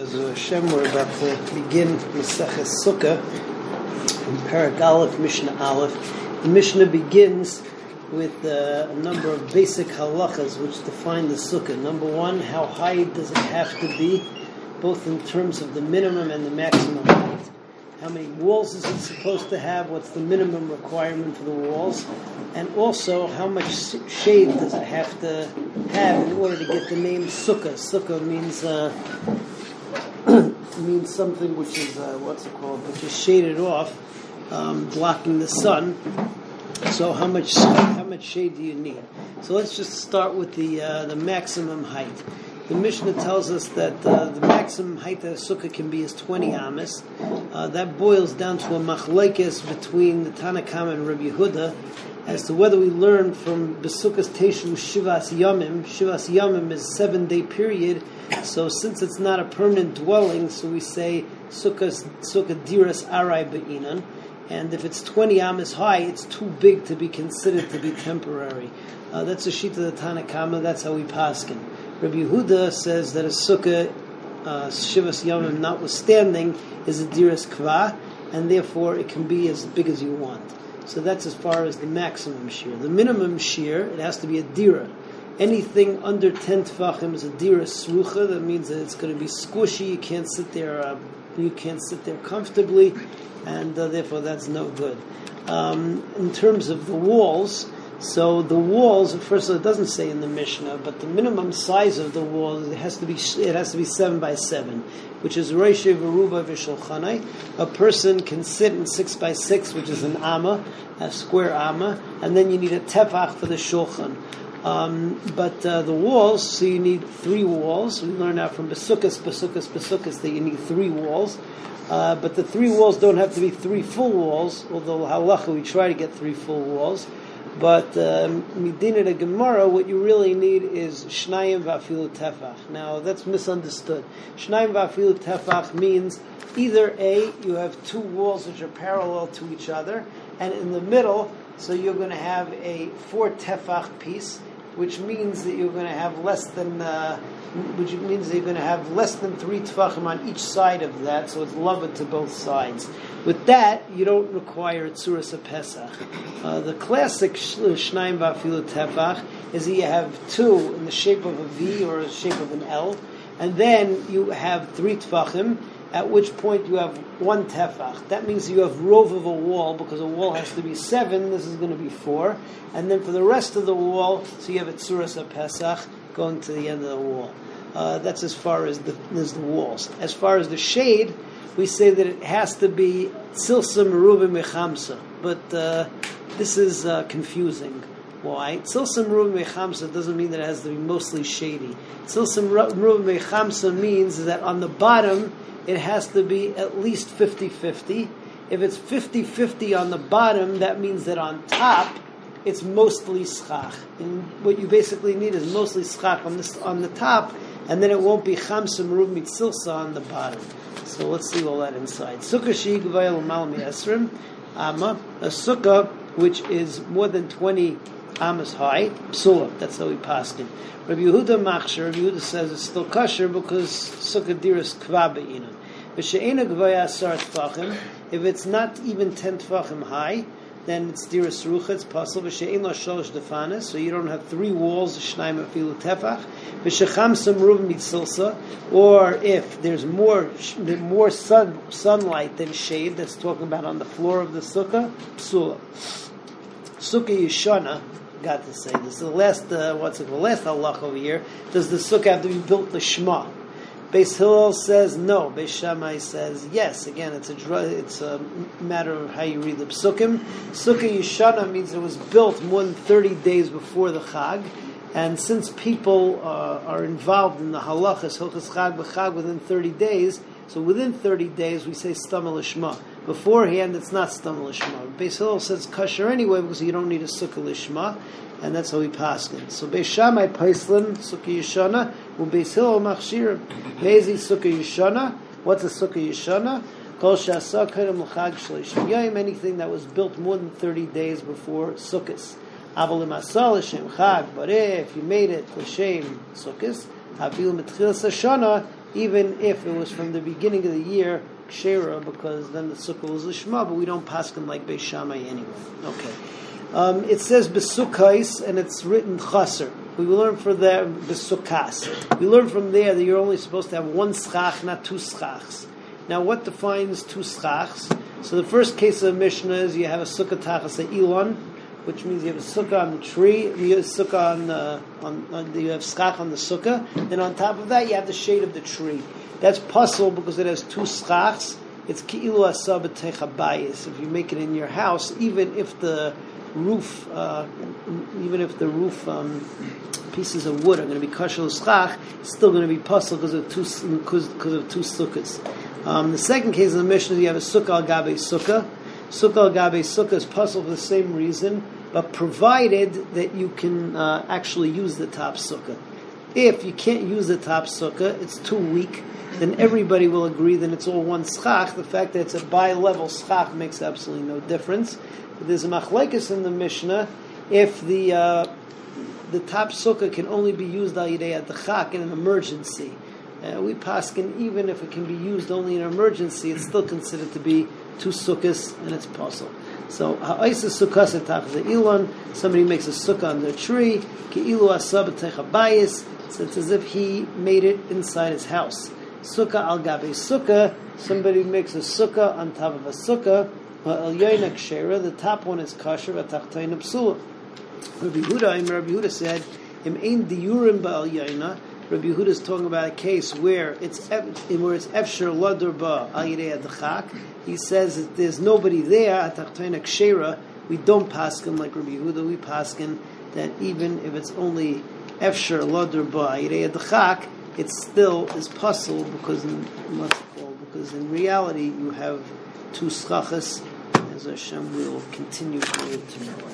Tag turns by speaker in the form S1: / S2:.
S1: As Hashem, we're about to begin Maseches Sukkah from Perek Aleph, Mishnah Aleph. The Mishnah begins with uh, a number of basic halachas which define the Sukkah. Number one, how high does it have to be, both in terms of the minimum and the maximum height? How many walls is it supposed to have? What's the minimum requirement for the walls? And also, how much shade does it have to have in order to get the name Sukkah? Sukkah means uh, means something which is uh, what's it called, which is shaded off, um, blocking the sun. So how much how much shade do you need? So let's just start with the uh, the maximum height. The Mishnah tells us that uh, the maximum height that a sukkah can be is 20 amas. Uh, that boils down to a machlekes between the Tanna Kamma and Rabbi Yehuda as to whether we learn from Besukkas Teshu Shivas Yamim. Shivas Yamim is seven day period, so since it's not a permanent dwelling, so we say Sukkah Sukkah Diras Arai Be'inan. And if it's 20 amas high, it's too big to be considered to be temporary. Uh, that's a sheet of the Tanna Kamma, that's how we paskin. Rabbi Yehuda says that a sukkah, uh, Shivas Yomim notwithstanding, is a diras kva, and therefore it can be as big as you want. So that's as far as the maximum shiur. The minimum shiur, it has to be a dira. Anything under 10 tefachim is a dira srucha. That means that it's going to be squishy. You can't sit there. Uh, you can't sit there comfortably, and uh, therefore that's no good. Um, in terms of the walls, so the walls, first of all, it doesn't say in the Mishnah, but the minimum size of the wall has to be it has to be seven by seven, which is Roishe Veruba Vishulchanai. A person can sit in six by six, which is an amma, a square amma, and then you need a tefach for the shulchan. Um, but uh, the walls, so you need three walls. We learn out from Besukas, Besukas, Besukas that you need three walls. Uh, but the three walls don't have to be three full walls, although halacha we try to get three full walls. But midina um, Gemara, what you really need is shnayim va'afilu tefach. Now that's misunderstood. Shnayim va'afilu tefach means either a you have two walls which are parallel to each other, and in the middle, so you're going to have a four tefach piece, which means that you're going to have less than, uh, which means that you're going to have less than three tefachim on each side of that, so it's loved to both sides. With that, you don't require tzuras of Pesach. Uh, the classic Shnaim Vafilu Tefach is that you have two in the shape of a V or the shape of an L, and then you have three tefachim, at which point you have one tefach. That means you have rove of a wall, because a wall has to be seven, this is going to be four, and then for the rest of the wall, so you have a tzuras of Pesach going to the end of the wall. Uh, that's as far as the, as the walls. As far as the shade, we say that it has to be tzilsa meruba mechamsa, but uh, this is uh, confusing. Why? Tzilsa meruba mechamsa doesn't mean that it has to be mostly shady. Tzilsa meruba mechamsa means that on the bottom it has to be at least 50-50. If it's 50-50 on the bottom, that means that on top it's mostly schach. And what you basically need is mostly schach on, this, on the top, and then it won't be chamsa meruba mitzilsa on the bottom. So let's see all that inside. Sukkah she gvayel mal esrim ama, a sukkah which is more than twenty amas high psula. That's how we paskin. Rabbi Yehuda machsher. Rabbi Yehuda says it's still kosher because sukkah diras kva be'inan. V'she'ena gvaya asar tfachim. If it's not even ten tfachim high, then it's diras rucha, it's possible. V'she'en lo sholosh defanes, so you don't have three walls, shnaim afilu tefach. V'shecham samruv mitzilsa, or if there's more more sun, sunlight than shade, that's talking about on the floor of the sukkah, psula. Sukkah yishana, got to say this. is The last, uh, what's it called, last halach over here, does the sukkah have to be built lishma? Beis Hillel says no. Beis Shammai says yes. Again, it's a it's a matter of how you read the psukim. Sukkah Yishana means it was built more than thirty days before the Chag, and since people uh, are involved in the halachas hilchas Chag b'Chag within thirty days, so within thirty days we say stam lishma. Beforehand, it's not stam lishma. Beis Hillel says kosher anyway because you don't need a sukkah lishma and that's how pass it. So Beis Shammai Paislin Sukkah Yishana, Beis Hillel Machshir Mezi Sukkah Yishana. What's a Sukkah Yishana? Kol Shasa Kedem L'Chag Shlishim Yom. Anything that was built more than thirty days before Sukkot. Aval Asal L'Shem Chag. But if you made it L'Shem Sukkot, Havil Mitchil Sashana, even if it was from the beginning of the year, kshera, because then the sukkah was lishma, but we don't paskin like Beis Shammai anyway. Okay. Um, it says besukkais, and it's written chaser. We learn from there besukkas. We learn from there that you're only supposed to have one schach, not two schachs. Now, what defines two schachs? So the first case of Mishnah is you have a sukkah tachas a ilon, which means you have a sukkah on the tree, you have sukkah on the, on, on the, you have schach on the sukkah, and on top of that you have the shade of the tree. That's possible because it has two schachs. It's ki'ilu asab bayis. If you make it in your house, even if the roof, uh, even if the roof um, pieces of wood are going to be kashal schach, it's still going to be pasul because of two because, of two sukkahs. Um, the second case of the Mishnah, you have a sukkah al gabe sukkah. Sukkah al gabe sukkah is pasul for the same reason, but provided that you can uh, actually use the top sukkah. If you can't use the top sukkah, it's too weak, then everybody will agree that it's all one schach. The fact that it's a bi-level schach makes absolutely no difference. There's a machlekes in the Mishnah if the uh, the top sukkah can only be used al yidei at the chak in an emergency. Uh, we paskin even if it can be used only in an emergency, it's still considered to be two sukkahs and it's possible. So ha'isa sukkah setach ilon. Somebody makes a sukkah on the tree. Ki'ilu asab bayis. So it's as if he made it inside his house. Sukkah al gabe sukkah. Somebody makes a sukkah on top of a sukkah. El shera. The top one is kosher. V'tachtayin psula. Rabbi Huda, Rabbi Huda said, "Im ein diurim ba'al yaina." Rabbi Yehuda is talking about a case where it's where it's efsher ladur ba al. He says that there's nobody there at kshera. We don't paskin like Rabbi Yehuda. We paskin that even if it's only efsher ladur ba al it still is possible because in because in reality you have two schachas. As Hashem will continue to tomorrow.